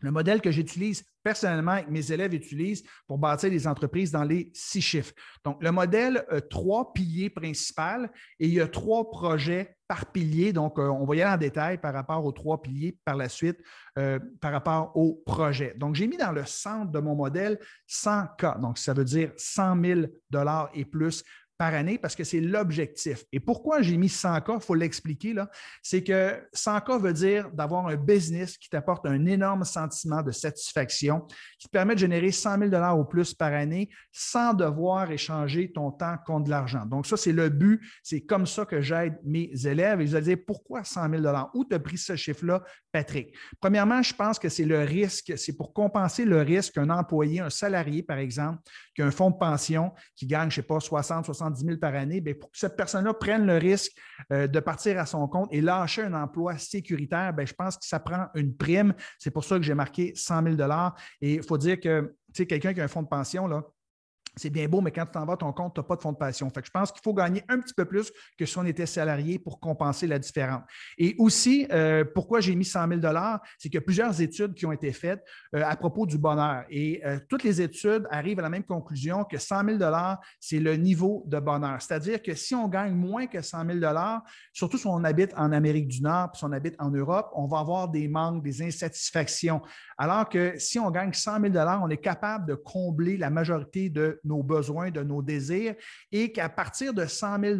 Le modèle que j'utilise personnellement et que mes élèves utilisent pour bâtir des entreprises dans les six chiffres. Donc, le modèle a trois piliers principaux et il y a trois projets par pilier. Donc, euh, on va y aller en détail par rapport aux trois piliers par la suite, euh, par rapport au projet. Donc, j'ai mis dans le centre de mon modèle 100 k. Donc, ça veut dire 100 000 et plus par année parce que c'est l'objectif. Et pourquoi j'ai mis 100 k, il faut l'expliquer, là, c'est que 100 k veut dire d'avoir un business qui t'apporte un énorme sentiment de satisfaction, qui te permet de générer 100 000 ou plus par année sans devoir échanger ton temps contre de l'argent. Donc, ça, c'est le but. C'est comme ça que j'aide mes élèves. Et ils vont dire, pourquoi 100 000 Où tu as pris ce chiffre-là, Patrick? Premièrement, je pense que c'est le risque, c'est pour compenser le risque qu'un employé, un salarié, par exemple, qui a un fonds de pension qui gagne, je ne sais pas, 60, 60 10 000 par année, bien, pour que cette personne-là prenne le risque euh, de partir à son compte et lâcher un emploi sécuritaire, bien, je pense que ça prend une prime. C'est pour ça que j'ai marqué 100 000 Et il faut dire que quelqu'un qui a un fonds de pension, là, c'est bien beau, mais quand tu t'en vas ton compte, tu n'as pas de fonds de pension. Fait je pense qu'il faut gagner un petit peu plus que si on était salarié pour compenser la différence. Et aussi, euh, pourquoi j'ai mis 100 000 c'est qu'il y a plusieurs études qui ont été faites euh, à propos du bonheur. Et euh, toutes les études arrivent à la même conclusion que 100 000 c'est le niveau de bonheur. C'est-à-dire que si on gagne moins que 100 000 surtout si on habite en Amérique du Nord, puis si on habite en Europe, on va avoir des manques, des insatisfactions. Alors que si on gagne 100 000 on est capable de combler la majorité de nos besoins, de nos désirs, et qu'à partir de 100 000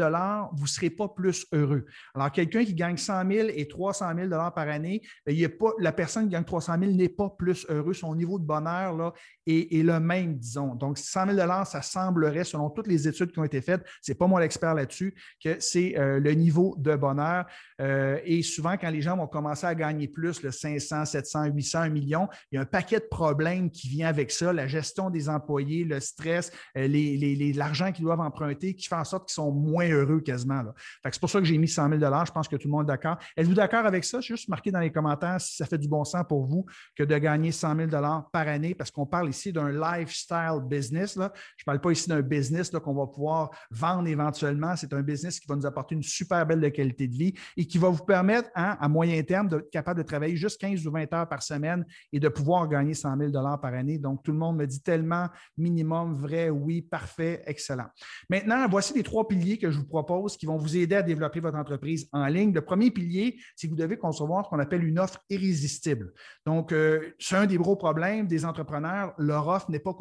vous ne serez pas plus heureux. Alors, quelqu'un qui gagne 100 000 et 300 000 par année, ben, il pas, la personne qui gagne 300 000 n'est pas plus heureux. Son niveau de bonheur là, est, le même, disons. Donc, 100 000 ça semblerait, selon toutes les études qui ont été faites, ce n'est pas moi l'expert là-dessus, que c'est euh, le niveau de bonheur. Euh, et souvent, quand les gens vont commencer à gagner plus, le 500, 700, 800, 1 million, il y a un paquet de problèmes qui vient avec ça, la gestion des employés, le stress, euh, l'argent qu'ils doivent emprunter, qui fait en sorte qu'ils sont moins heureux quasiment. C'est pour ça que j'ai mis 100 000 Je pense que tout le monde est d'accord. Êtes-vous d'accord avec ça? Juste marquer dans les commentaires si ça fait du bon sens pour vous que de gagner 100 000 par année, parce qu'on parle ici d'un lifestyle business. Là. Je ne parle pas ici d'un business qu'on va pouvoir vendre éventuellement. C'est un business qui va nous apporter une super belle qualité de vie et qui va vous permettre, hein, à moyen terme, d'être capable de travailler juste 15 ou 20 heures par semaine et de pouvoir gagner 100 000 par année. Donc, tout le monde me dit tellement minimum, vrai, oui, parfait, excellent. Maintenant, voici les trois piliers que je vous propose qui vont vous aider à développer votre entreprise en ligne. Le premier pilier, c'est que vous devez concevoir ce qu'on appelle une offre irrésistible. Donc, euh, c'est un des gros problèmes des entrepreneurs. Leur offre n'est pas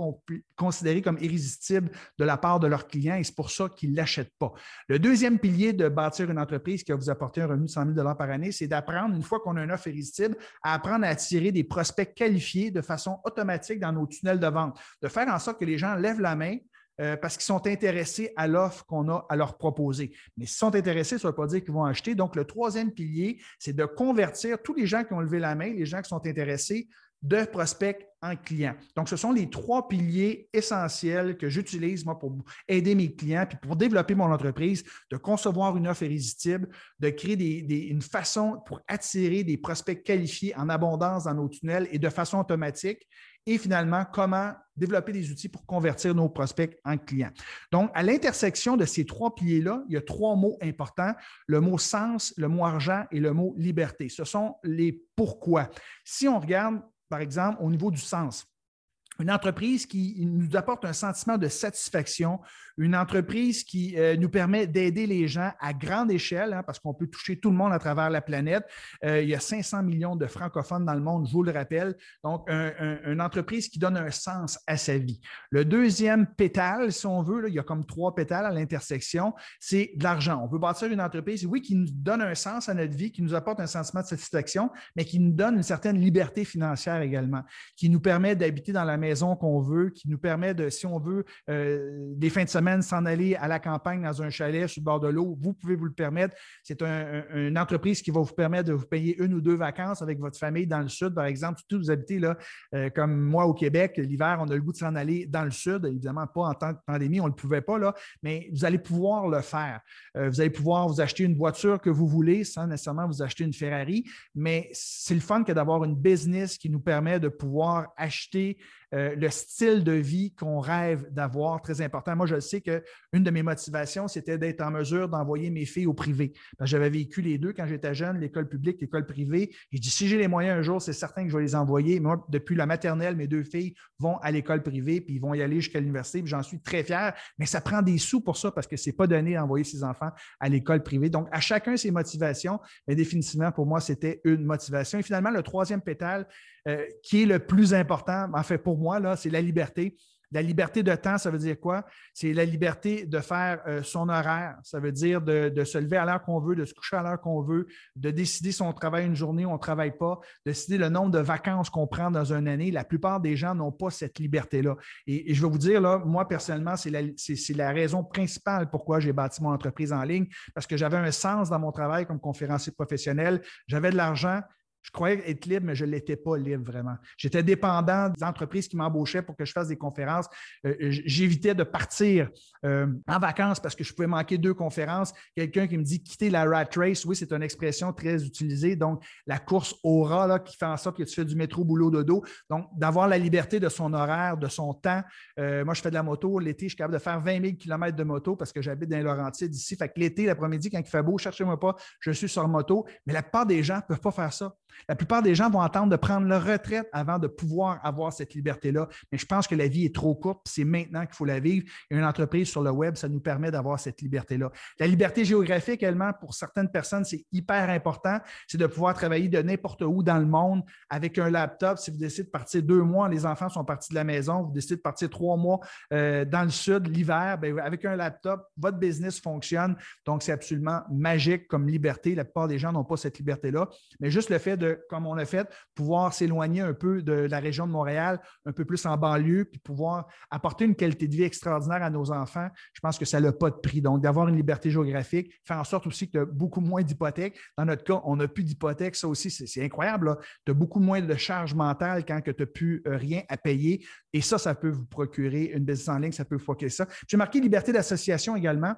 considérée comme irrésistible de la part de leurs clients et c'est pour ça qu'ils ne l'achètent pas. Le deuxième pilier de bâtir une entreprise qui va vous apporter un revenu de 100 000 par année, c'est d'apprendre, une fois qu'on a une offre irrésistible, à apprendre à attirer des prospects qualifiés de façon automatique dans nos tunnels de vente, de faire en sorte que les gens lèvent la main, euh, parce qu'ils sont intéressés à l'offre qu'on a à leur proposer. Mais s'ils sont intéressés, ça ne veut pas dire qu'ils vont acheter. Donc, le troisième pilier, c'est de convertir tous les gens qui ont levé la main, les gens qui sont intéressés, de prospects en clients. Donc, ce sont les trois piliers essentiels que j'utilise, moi, pour aider mes clients, puis pour développer mon entreprise, de concevoir une offre irrésistible, de créer une façon pour attirer des prospects qualifiés en abondance dans nos tunnels et de façon automatique, et finalement, comment développer des outils pour convertir nos prospects en clients. Donc, à l'intersection de ces trois piliers-là, il y a trois mots importants, le mot sens, le mot argent et le mot liberté. Ce sont les pourquoi. Si on regarde, par exemple, au niveau du sens, une entreprise qui nous apporte un sentiment de satisfaction, une entreprise qui euh, nous permet d'aider les gens à grande échelle, hein, parce qu'on peut toucher tout le monde à travers la planète. Euh, il y a 500 millions de francophones dans le monde, je vous le rappelle. Donc, une entreprise qui donne un sens à sa vie. Le deuxième pétale, si on veut, il y a comme trois pétales à l'intersection, c'est de l'argent. On veut bâtir une entreprise, oui, qui nous donne un sens à notre vie, qui nous apporte un sentiment de satisfaction, mais qui nous donne une certaine liberté financière également, qui nous permet d'habiter dans la maison qu'on veut, qui nous permet de, si on veut, euh, des fins de semaine, s'en aller à la campagne dans un chalet sur le bord de l'eau, vous pouvez vous le permettre. C'est une entreprise qui va vous permettre de vous payer une ou deux vacances avec votre famille dans le sud, par exemple. Surtout, vous habitez là, euh, comme moi au Québec, l'hiver, on a le goût de s'en aller dans le sud. Évidemment, pas en temps de pandémie, on ne le pouvait pas, là, mais vous allez pouvoir le faire. Euh, vous allez pouvoir vous acheter une voiture que vous voulez sans nécessairement vous acheter une Ferrari, mais c'est le fun que d'avoir une business qui nous permet de pouvoir acheter euh, le style de vie qu'on rêve d'avoir, très important. Moi, je sais qu'une de mes motivations, c'était d'être en mesure d'envoyer mes filles au privé. J'avais vécu les deux quand j'étais jeune, l'école publique, l'école privée. Et dit, si j'ai les moyens un jour, c'est certain que je vais les envoyer. Moi, depuis la maternelle, mes deux filles vont à l'école privée, puis ils vont y aller jusqu'à l'université, j'en suis très fier. Mais ça prend des sous pour ça parce que ce n'est pas donné d'envoyer ses enfants à l'école privée. Donc, à chacun ses motivations, mais définitivement, pour moi, c'était une motivation. Et finalement, le troisième pétale, euh, qui est le plus important, en fait, pour moi, là, c'est la liberté. La liberté de temps, ça veut dire quoi? C'est la liberté de faire euh, son horaire. Ça veut dire de, se lever à l'heure qu'on veut, de se coucher à l'heure qu'on veut, de décider si on travaille une journée ou on ne travaille pas, de décider le nombre de vacances qu'on prend dans une année. La plupart des gens n'ont pas cette liberté-là. Et, je vais vous dire, là, moi, personnellement, c'est la, la raison principale pourquoi j'ai bâti mon entreprise en ligne, parce que j'avais un sens dans mon travail comme conférencier professionnel. J'avais de l'argent, je croyais être libre, mais je ne l'étais pas libre vraiment. J'étais dépendant des entreprises qui m'embauchaient pour que je fasse des conférences. Euh, j'évitais de partir euh, en vacances parce que je pouvais manquer deux conférences. Quelqu'un qui me dit quitter la rat race, oui, c'est une expression très utilisée. Donc, la course au rat là, qui fait en sorte que tu fais du métro boulot dodo. Donc, d'avoir la liberté de son horaire, de son temps. Euh, moi, je fais de la moto. L'été, je suis capable de faire 20 000 km de moto parce que j'habite dans les Laurentides ici. Fait que l'été, l'après-midi, quand il fait beau, cherchez-moi pas, je suis sur moto. Mais la plupart des gens ne peuvent pas faire ça. La plupart des gens vont attendre de prendre leur retraite avant de pouvoir avoir cette liberté-là. Mais je pense que la vie est trop courte, c'est maintenant qu'il faut la vivre. Et une entreprise sur le web, ça nous permet d'avoir cette liberté-là. La liberté géographique, également, pour certaines personnes, c'est hyper important. C'est de pouvoir travailler de n'importe où dans le monde avec un laptop. Si vous décidez de partir deux mois, les enfants sont partis de la maison, vous décidez de partir trois mois euh, dans le sud, l'hiver, ben, avec un laptop, votre business fonctionne. Donc, c'est absolument magique comme liberté. La plupart des gens n'ont pas cette liberté-là. Mais juste le fait de comme on a fait, pouvoir s'éloigner un peu de la région de Montréal, un peu plus en banlieue, puis pouvoir apporter une qualité de vie extraordinaire à nos enfants, je pense que ça n'a pas de prix. Donc, d'avoir une liberté géographique, faire en sorte aussi que tu as beaucoup moins d'hypothèques. Dans notre cas, on n'a plus d'hypothèques. Ça aussi, c'est incroyable. Tu as beaucoup moins de charges mentales quand tu n'as plus euh, rien à payer. Et ça, ça peut vous procurer une business en ligne, ça peut vous foquer ça. J'ai marqué liberté d'association également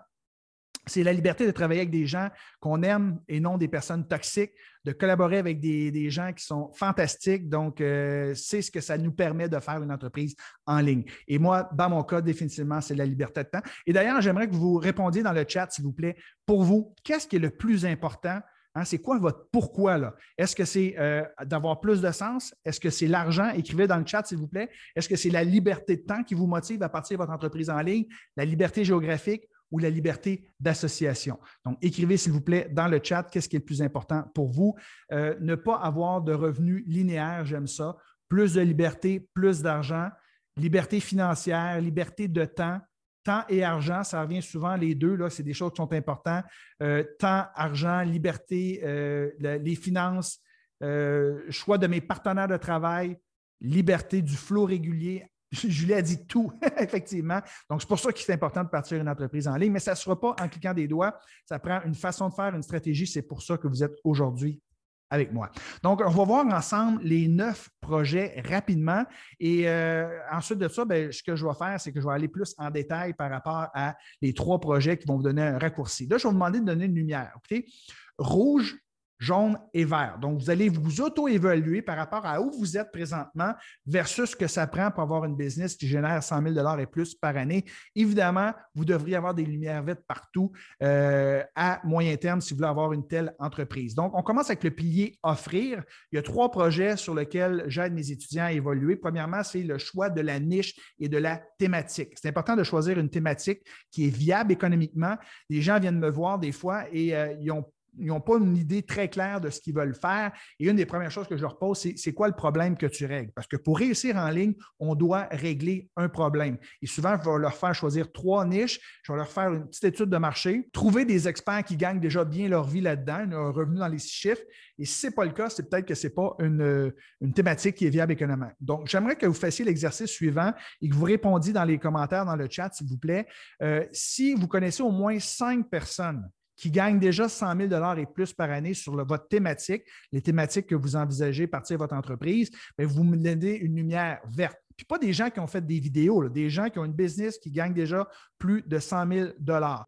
c'est la liberté de travailler avec des gens qu'on aime et non des personnes toxiques, de collaborer avec des, gens qui sont fantastiques. Donc, euh, c'est ce que ça nous permet de faire une entreprise en ligne. Et moi, dans mon cas, définitivement, c'est la liberté de temps. Et d'ailleurs, j'aimerais que vous répondiez dans le chat, s'il vous plaît. Pour vous, qu'est-ce qui est le plus important? Hein? c'est quoi votre pourquoi? Est-ce que c'est euh, d'avoir plus de sens? Est-ce que c'est l'argent? Écrivez dans le chat, s'il vous plaît. Est-ce que c'est la liberté de temps qui vous motive à partir de votre entreprise en ligne? La liberté géographique? Ou la liberté d'association. Donc, écrivez, s'il vous plaît, dans le chat, qu'est-ce qui est le plus important pour vous. Euh, ne pas avoir de revenus linéaires, j'aime ça. Plus de liberté, plus d'argent. Liberté financière, liberté de temps. Temps et argent, ça revient souvent les deux, là, c'est des choses qui sont importantes. Euh, temps, argent, liberté, euh, les finances, choix de mes partenaires de travail, liberté du flot régulier, Julie a dit tout, effectivement. Donc, c'est pour ça qu'il est important de partir une entreprise en ligne, mais ça ne sera pas en cliquant des doigts. Ça prend une façon de faire, une stratégie. C'est pour ça que vous êtes aujourd'hui avec moi. Donc, on va voir ensemble les neuf projets rapidement. Et euh, ensuite de ça, ben, ce que je vais faire, c'est que je vais aller plus en détail par rapport à les trois projets qui vont vous donner un raccourci. Là, je vais vous demander de donner une lumière. Rouge, jaune et vert. Donc, vous allez vous auto-évaluer par rapport à où vous êtes présentement versus ce que ça prend pour avoir une business qui génère 100 000 et plus par année. Évidemment, vous devriez avoir des lumières vertes partout euh, à moyen terme si vous voulez avoir une telle entreprise. Donc, on commence avec le pilier offrir. Il y a trois projets sur lesquels j'aide mes étudiants à évoluer. Premièrement, c'est le choix de la niche et de la thématique. C'est important de choisir une thématique qui est viable économiquement. Les gens viennent me voir des fois et euh, ils ont ils n'ont pas une idée très claire de ce qu'ils veulent faire. Et une des premières choses que je leur pose, c'est c'est quoi le problème que tu règles? Parce que pour réussir en ligne, on doit régler un problème. Et souvent, je vais leur faire choisir trois niches. Je vais leur faire une petite étude de marché, trouver des experts qui gagnent déjà bien leur vie là-dedans, un revenu dans les six chiffres. Et si ce n'est pas le cas, c'est peut-être que ce n'est pas une, thématique qui est viable économiquement. Donc, j'aimerais que vous fassiez l'exercice suivant et que vous répondiez dans les commentaires, dans le chat, s'il vous plaît. Euh, si vous connaissez au moins cinq personnes qui gagnent déjà 100 000 et plus par année sur votre thématique, les thématiques que vous envisagez partir votre entreprise, mais vous me donnez une lumière verte. Puis pas des gens qui ont fait des vidéos, des gens qui ont une business qui gagnent déjà plus de 100 000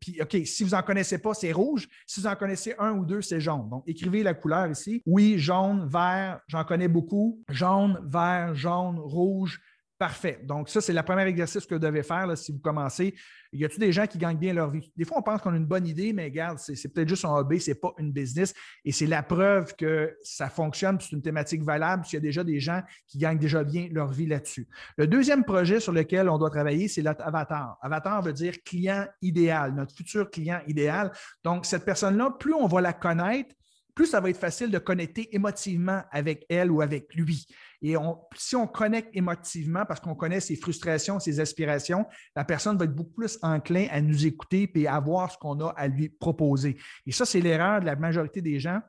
Puis, OK, si vous n'en connaissez pas, c'est rouge. Si vous en connaissez un ou deux, c'est jaune. Donc, écrivez la couleur ici. Oui, jaune, vert, j'en connais beaucoup. Jaune, vert, jaune, rouge, Parfait. Donc, ça, c'est le premier exercice que vous devez faire si vous commencez. Y a-t-il des gens qui gagnent bien leur vie? Des fois, on pense qu'on a une bonne idée, mais regarde, c'est peut-être juste un hobby, ce n'est pas une business. Et c'est la preuve que ça fonctionne, c'est une thématique valable, s'il y a déjà des gens qui gagnent déjà bien leur vie là-dessus. Le deuxième projet sur lequel on doit travailler, c'est notre avatar. Avatar veut dire client idéal, notre futur client idéal. Donc, cette personne-là, plus on va la connaître, plus ça va être facile de connecter émotivement avec elle ou avec lui. Et si on connecte émotivement parce qu'on connaît ses frustrations, ses aspirations, la personne va être beaucoup plus enclin à nous écouter et à voir ce qu'on a à lui proposer. Et ça, c'est l'erreur de la majorité des gens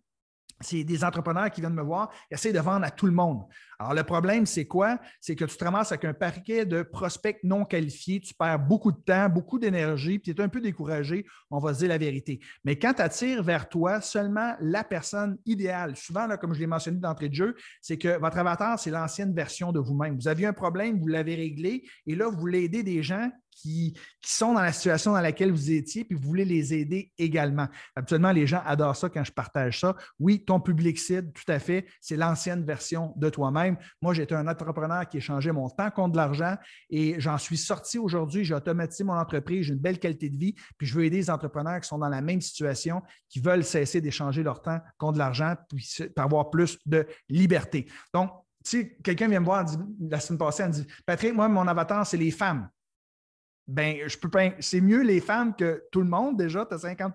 c'est des entrepreneurs qui viennent me voir, qui essaient de vendre à tout le monde. Alors, le problème, c'est quoi? C'est que tu te ramasses avec un paquet de prospects non qualifiés, tu perds beaucoup de temps, beaucoup d'énergie, puis tu es un peu découragé, on va se dire la vérité. Mais quand tu attires vers toi seulement la personne idéale, souvent, comme je l'ai mentionné d'entrée de jeu, c'est que votre avatar, c'est l'ancienne version de vous-même. Vous aviez un problème, vous l'avez réglé, et là, vous voulez aider des gens qui, sont dans la situation dans laquelle vous étiez, puis vous voulez les aider également. Habituellement, les gens adorent ça quand je partage ça. Oui, ton public cible, tout à fait, c'est l'ancienne version de toi-même. Moi, j'étais un entrepreneur qui échangeait mon temps contre de l'argent et j'en suis sorti aujourd'hui. J'ai automatisé mon entreprise, j'ai une belle qualité de vie, puis je veux aider les entrepreneurs qui sont dans la même situation, qui veulent cesser d'échanger leur temps contre de l'argent, puis avoir plus de liberté. Donc, sais, quelqu'un vient me voir la semaine passée, elle me dit Patrick, moi, mon avatar, c'est les femmes ben, je peux pas. C'est mieux les femmes que tout le monde, déjà, tu as 50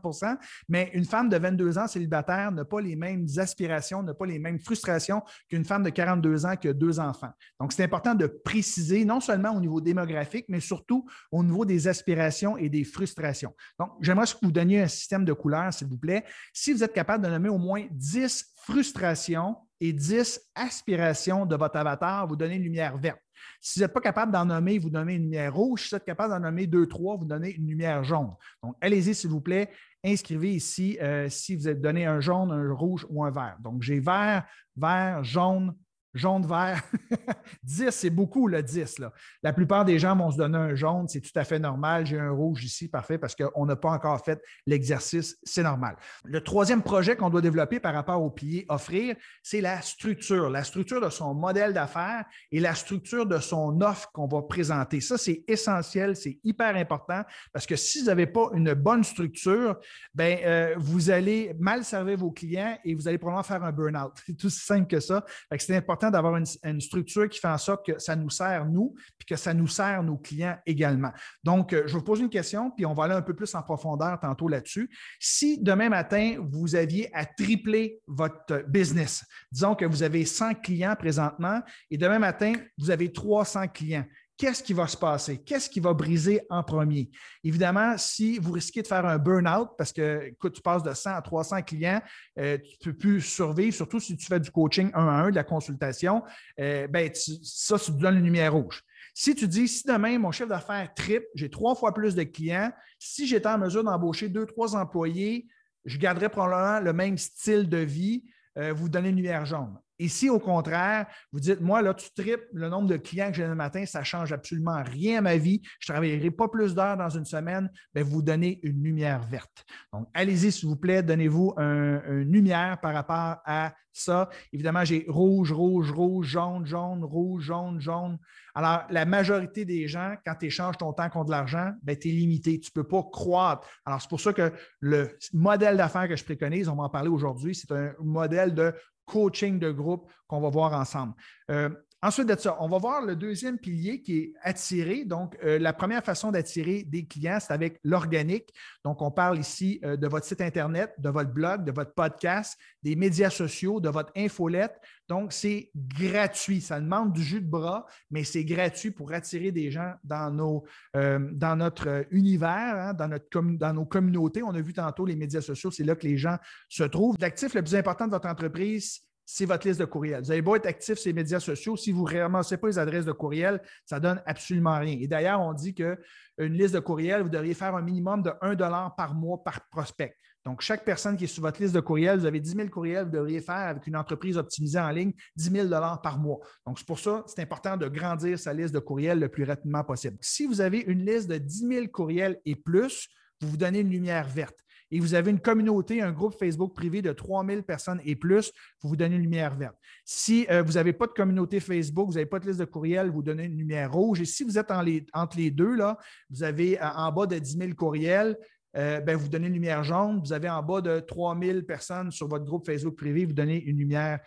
mais une femme de 22 ans célibataire n'a pas les mêmes aspirations, n'a pas les mêmes frustrations qu'une femme de 42 ans qui a deux enfants. Donc, c'est important de préciser, non seulement au niveau démographique, mais surtout au niveau des aspirations et des frustrations. Donc, j'aimerais que vous donniez un système de couleurs, s'il vous plaît. Si vous êtes capable de nommer au moins 10 frustrations et 10 aspirations de votre avatar, vous donnez une lumière verte. Si vous n'êtes pas capable d'en nommer, vous donnez une lumière rouge. Si vous êtes capable d'en nommer deux, trois, vous donnez une lumière jaune. Donc, allez-y, s'il vous plaît. Inscrivez ici euh, si vous êtes donné un jaune, un rouge ou un vert. Donc, j'ai vert, vert, jaune, jaune, vert. 10, c'est beaucoup le 10. Là. La plupart des gens vont se donner un jaune, c'est tout à fait normal. J'ai un rouge ici, parfait, parce qu'on n'a pas encore fait l'exercice, c'est normal. Le troisième projet qu'on doit développer par rapport au pilier offrir, c'est la structure, la structure de son modèle d'affaires et la structure de son offre qu'on va présenter. Ça, c'est essentiel, c'est hyper important parce que si vous n'avez pas une bonne structure, ben, euh, vous allez mal servir vos clients et vous allez probablement faire un burn-out. C'est tout simple que ça. C'est important d'avoir une, structure qui fait en sorte que ça nous sert, nous, puis que ça nous sert nos clients également. Donc, euh, je vous pose une question, puis on va aller un peu plus en profondeur tantôt là-dessus. Si demain matin, vous aviez à tripler votre business, disons que vous avez 100 clients présentement et demain matin, vous avez 300 clients qu'est-ce qui va se passer? Qu'est-ce qui va briser en premier? Évidemment, si vous risquez de faire un burn-out parce que, écoute, tu passes de 100 à 300 clients, euh, tu ne peux plus survivre, surtout si tu fais du coaching un à un, de la consultation, euh, ben, ça, tu te donnes une lumière rouge. Si tu dis, si demain, mon chef d'affaires triple, j'ai trois fois plus de clients, si j'étais en mesure d'embaucher deux, trois employés, je garderais probablement le même style de vie, euh, vous donnez une lumière jaune. Et si au contraire, vous dites, moi, là, tu triples le nombre de clients que j'ai le matin, ça ne change absolument rien à ma vie, je ne travaillerai pas plus d'heures dans une semaine, bien, vous donnez une lumière verte. Donc, allez-y, s'il vous plaît, donnez-vous une lumière par rapport à ça. Évidemment, j'ai rouge, rouge, rouge, jaune, jaune, rouge, jaune, jaune. Alors, la majorité des gens, quand tu échanges ton temps contre de l'argent, ben, tu es limité. Tu ne peux pas croître. Alors, c'est pour ça que le modèle d'affaires que je préconise, on va en parler aujourd'hui, c'est un modèle de coaching de groupe qu'on va voir ensemble. Euh, ensuite de ça, on va voir le deuxième pilier qui est attirer. Donc, euh, la première façon d'attirer des clients, c'est avec l'organique. Donc, on parle ici euh, de votre site Internet, de votre blog, de votre podcast, des médias sociaux, de votre infolette. Donc, c'est gratuit. Ça demande du jus de bras, mais c'est gratuit pour attirer des gens dans, nos, dans notre univers, hein, dans, notre dans nos communautés. On a vu tantôt les médias sociaux, c'est là que les gens se trouvent. L'actif le plus important de votre entreprise, c'est votre liste de courriel. Vous avez beau être actif sur les médias sociaux, si vous ne ramassez pas les adresses de courriel, ça ne donne absolument rien. Et d'ailleurs, on dit qu'une liste de courriel, vous devriez faire un minimum de 1 par mois par prospect. Donc, chaque personne qui est sur votre liste de courriel, vous avez 10 000 courriels, vous devriez faire avec une entreprise optimisée en ligne 10 000 par mois. Donc, c'est pour ça c'est important de grandir sa liste de courriels le plus rapidement possible. Si vous avez une liste de 10 000 courriels et plus, vous vous donnez une lumière verte. Et vous avez une communauté, un groupe Facebook privé de 3000 personnes et plus, vous vous donnez une lumière verte. Si euh, vous n'avez pas de communauté Facebook, vous n'avez pas de liste de courriel, vous donnez une lumière rouge. Et si vous êtes entre les deux, là, vous avez euh, en bas de 10 000 courriels, euh, ben, vous donnez une lumière jaune. Vous avez en bas de 3000 personnes sur votre groupe Facebook privé, vous donnez une lumière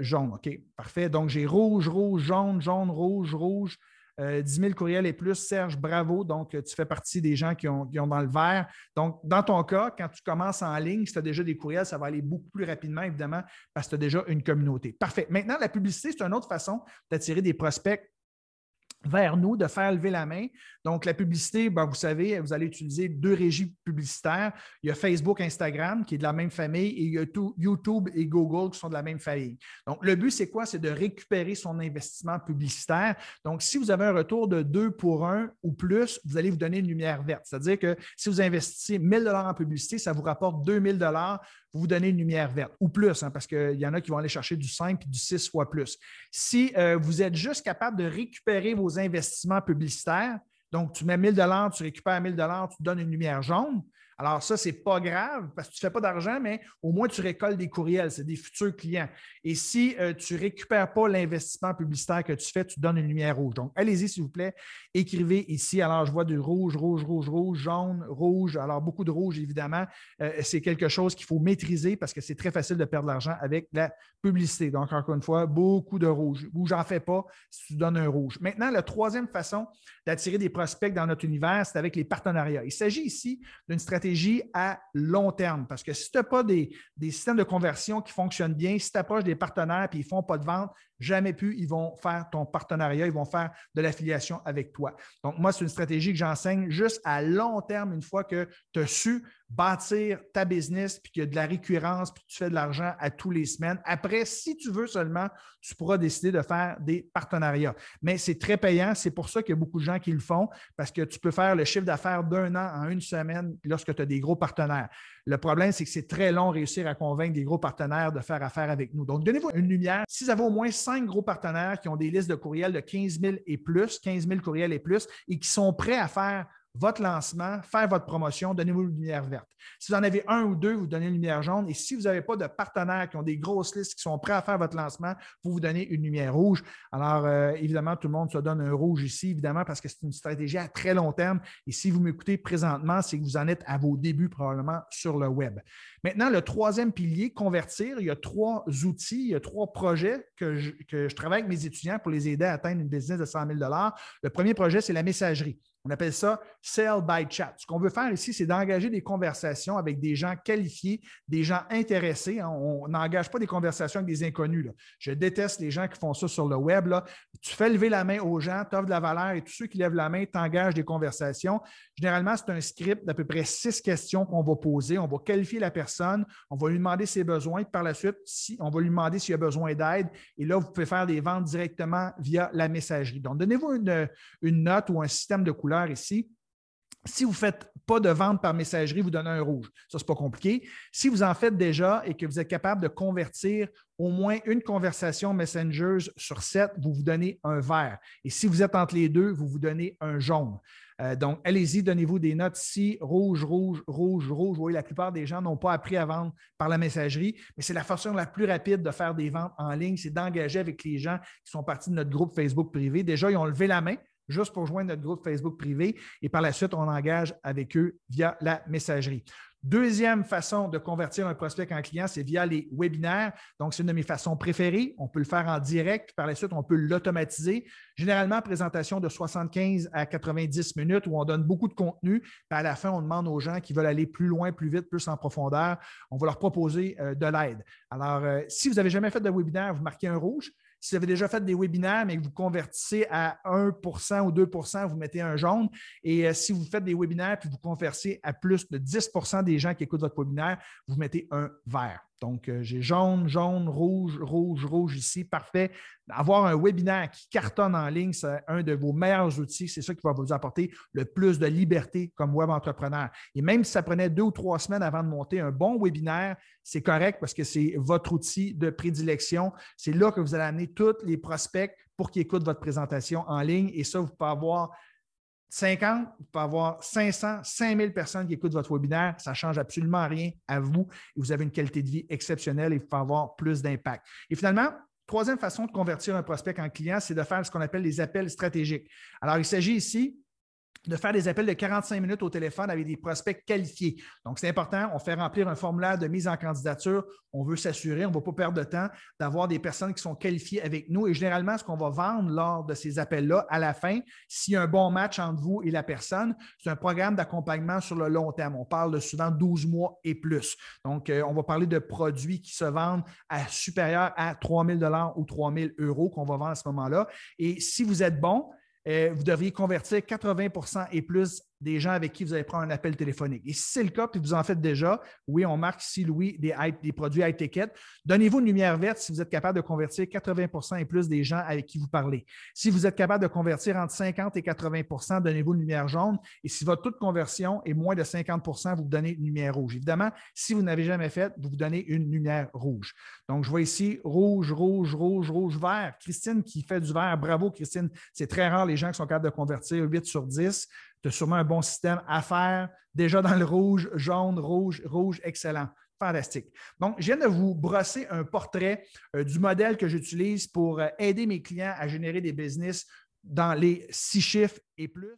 jaune. OK, parfait. Donc, j'ai rouge, rouge, jaune, jaune, rouge, rouge. 10 euh, 000 courriels et plus. Serge, bravo. Donc, tu fais partie des gens qui ont, dans le vert. Donc, dans ton cas, quand tu commences en ligne, si tu as déjà des courriels, ça va aller beaucoup plus rapidement, évidemment, parce que tu as déjà une communauté. Parfait. Maintenant, la publicité, c'est une autre façon d'attirer des prospects vers nous, de faire lever la main. Donc, la publicité, ben, vous savez, vous allez utiliser deux régies publicitaires. Il y a Facebook, Instagram qui est de la même famille et il y a YouTube et Google qui sont de la même famille. Donc, le but, c'est quoi? C'est de récupérer son investissement publicitaire. Donc, si vous avez un retour de 2 pour 1 ou plus, vous allez vous donner une lumière verte. C'est-à-dire que si vous investissez 1000 en publicité, ça vous rapporte 2000 vous donnez une lumière verte ou plus, hein, parce qu'il y en a qui vont aller chercher du 5 et du 6 fois plus. Si euh, vous êtes juste capable de récupérer vos investissements publicitaires, donc tu mets 1000 tu récupères 1000 tu donnes une lumière jaune, alors, ça, ce n'est pas grave parce que tu fais pas d'argent, mais au moins tu récoltes des courriels, c'est des futurs clients. Et si euh, tu récupères pas l'investissement publicitaire que tu fais, tu donnes une lumière rouge. Donc, allez-y, s'il vous plaît, écrivez ici. Alors, je vois du rouge, rouge, rouge, rouge, jaune, rouge. Alors, beaucoup de rouge, évidemment. Euh, c'est quelque chose qu'il faut maîtriser parce que c'est très facile de perdre de l'argent avec la publicité. Donc, encore une fois, beaucoup de rouge. Ou j'en fais pas si tu donnes un rouge. Maintenant, la troisième façon d'attirer des prospects dans notre univers, c'est avec les partenariats. Il s'agit ici d'une stratégie à long terme. Parce que si tu n'as pas des, systèmes de conversion qui fonctionnent bien, si tu approches des partenaires et ils ne font pas de vente, jamais plus ils vont faire ton partenariat, ils vont faire de l'affiliation avec toi. Donc, moi, c'est une stratégie que j'enseigne juste à long terme, une fois que tu as su bâtir ta business, puis qu'il y a de la récurrence, puis tu fais de l'argent à tous les semaines. Après, si tu veux seulement, tu pourras décider de faire des partenariats. Mais c'est très payant. C'est pour ça qu'il y a beaucoup de gens qui le font, parce que tu peux faire le chiffre d'affaires d'un an en une semaine lorsque tu as des gros partenaires. Le problème, c'est que c'est très long réussir à convaincre des gros partenaires de faire affaire avec nous. Donc, donnez-vous une lumière. Si vous avez au moins cinq gros partenaires qui ont des listes de courriels de 15 000 et plus, 15 000 courriels et plus, et qui sont prêts à faire votre lancement, faire votre promotion, donnez-vous une lumière verte. Si vous en avez un ou deux, vous donnez une lumière jaune. Et si vous n'avez pas de partenaires qui ont des grosses listes qui sont prêts à faire votre lancement, vous vous donnez une lumière rouge. Alors, euh, évidemment, tout le monde se donne un rouge ici, évidemment, parce que c'est une stratégie à très long terme. Et si vous m'écoutez présentement, c'est que vous en êtes à vos débuts probablement sur le web. Maintenant, le troisième pilier, convertir, il y a trois outils, il y a trois projets que je, que je travaille avec mes étudiants pour les aider à atteindre une business de 100 000 Le premier projet, c'est la messagerie. On appelle ça sell by chat. Ce qu'on veut faire ici, c'est d'engager des conversations avec des gens qualifiés, des gens intéressés. Hein. On n'engage pas des conversations avec des inconnus. Je déteste les gens qui font ça sur le web. Tu fais lever la main aux gens, tu offres de la valeur et tous ceux qui lèvent la main t'engagent des conversations. Généralement, c'est un script d'à peu près six questions qu'on va poser. On va qualifier la personne, on va lui demander ses besoins. Par la suite, si, on va lui demander s'il a besoin d'aide. Et là, vous pouvez faire des ventes directement via la messagerie. Donc, donnez-vous une, une note ou un système de couleurs ici. Si vous ne faites pas de vente par messagerie, vous donnez un rouge. Ça, ce n'est pas compliqué. Si vous en faites déjà et que vous êtes capable de convertir au moins une conversation Messenger sur sept, vous vous donnez un vert. Et si vous êtes entre les deux, vous vous donnez un jaune. Euh, donc, allez-y, donnez-vous des notes ici, rouge, rouge, rouge, rouge. Vous voyez, la plupart des gens n'ont pas appris à vendre par la messagerie, mais c'est la façon la plus rapide de faire des ventes en ligne, c'est d'engager avec les gens qui sont partis de notre groupe Facebook privé. Déjà, ils ont levé la main juste pour joindre notre groupe Facebook privé et par la suite, on engage avec eux via la messagerie. Deuxième façon de convertir un prospect en client, c'est via les webinaires. Donc, c'est une de mes façons préférées. On peut le faire en direct. Par la suite, on peut l'automatiser. Généralement, présentation de 75 à 90 minutes où on donne beaucoup de contenu. Puis à la fin, on demande aux gens qui veulent aller plus loin, plus vite, plus en profondeur. On va leur proposer euh, de l'aide. Alors, euh, si vous n'avez jamais fait de webinaire, vous marquez un rouge. Si vous avez déjà fait des webinaires, mais que vous convertissez à 1% ou 2% vous mettez un jaune. Et euh, si vous faites des webinaires puis vous convertissez à plus de 10% des gens qui écoutent votre webinaire, vous mettez un vert. Donc, euh, j'ai jaune, jaune, rouge, rouge, rouge ici. Parfait. Avoir un webinaire qui cartonne en ligne, c'est un de vos meilleurs outils. C'est ça qui va vous apporter le plus de liberté comme web entrepreneur. Et même si ça prenait deux ou trois semaines avant de monter un bon webinaire, c'est correct parce que c'est votre outil de prédilection. C'est là que vous allez amener tous les prospects pour qu'ils écoutent votre présentation en ligne. Et ça, vous pouvez avoir 50, vous pouvez avoir 500, 5000 personnes qui écoutent votre webinaire. Ça ne change absolument rien à vous et vous avez une qualité de vie exceptionnelle et vous pouvez avoir plus d'impact. Et finalement, troisième façon de convertir un prospect en client, c'est de faire ce qu'on appelle les appels stratégiques. Alors, il s'agit ici de faire des appels de 45 minutes au téléphone avec des prospects qualifiés. Donc, c'est important. On fait remplir un formulaire de mise en candidature. On veut s'assurer, on ne va pas perdre de temps d'avoir des personnes qui sont qualifiées avec nous. Et généralement, ce qu'on va vendre lors de ces appels-là, à la fin, s'il y a un bon match entre vous et la personne, c'est un programme d'accompagnement sur le long terme. On parle de souvent 12 mois et plus. Donc, euh, on va parler de produits qui se vendent à supérieur à 3 000 ou 3 000 euros qu'on va vendre à ce moment-là. Et si vous êtes bon, vous devriez convertir 80% et plus des gens avec qui vous allez prendre un appel téléphonique. Et si c'est le cas, puis vous en faites déjà, oui, on marque ici, Louis, des, produits high ticket. Donnez-vous une lumière verte si vous êtes capable de convertir 80% et plus des gens avec qui vous parlez. Si vous êtes capable de convertir entre 50 et 80% donnez-vous une lumière jaune. Et si votre taux de conversion est moins de 50 vous vous donnez une lumière rouge. Évidemment, si vous n'avez jamais fait, vous vous donnez une lumière rouge. Donc, je vois ici rouge, rouge, rouge, rouge, vert. Christine qui fait du vert. Bravo, Christine. C'est très rare les gens qui sont capables de convertir 8 sur 10 tu sûrement un bon système à faire, déjà dans le rouge, jaune, rouge, rouge, excellent. Fantastique. Donc, je viens de vous brosser un portrait euh, du modèle que j'utilise pour euh, aider mes clients à générer des business dans les six chiffres et plus.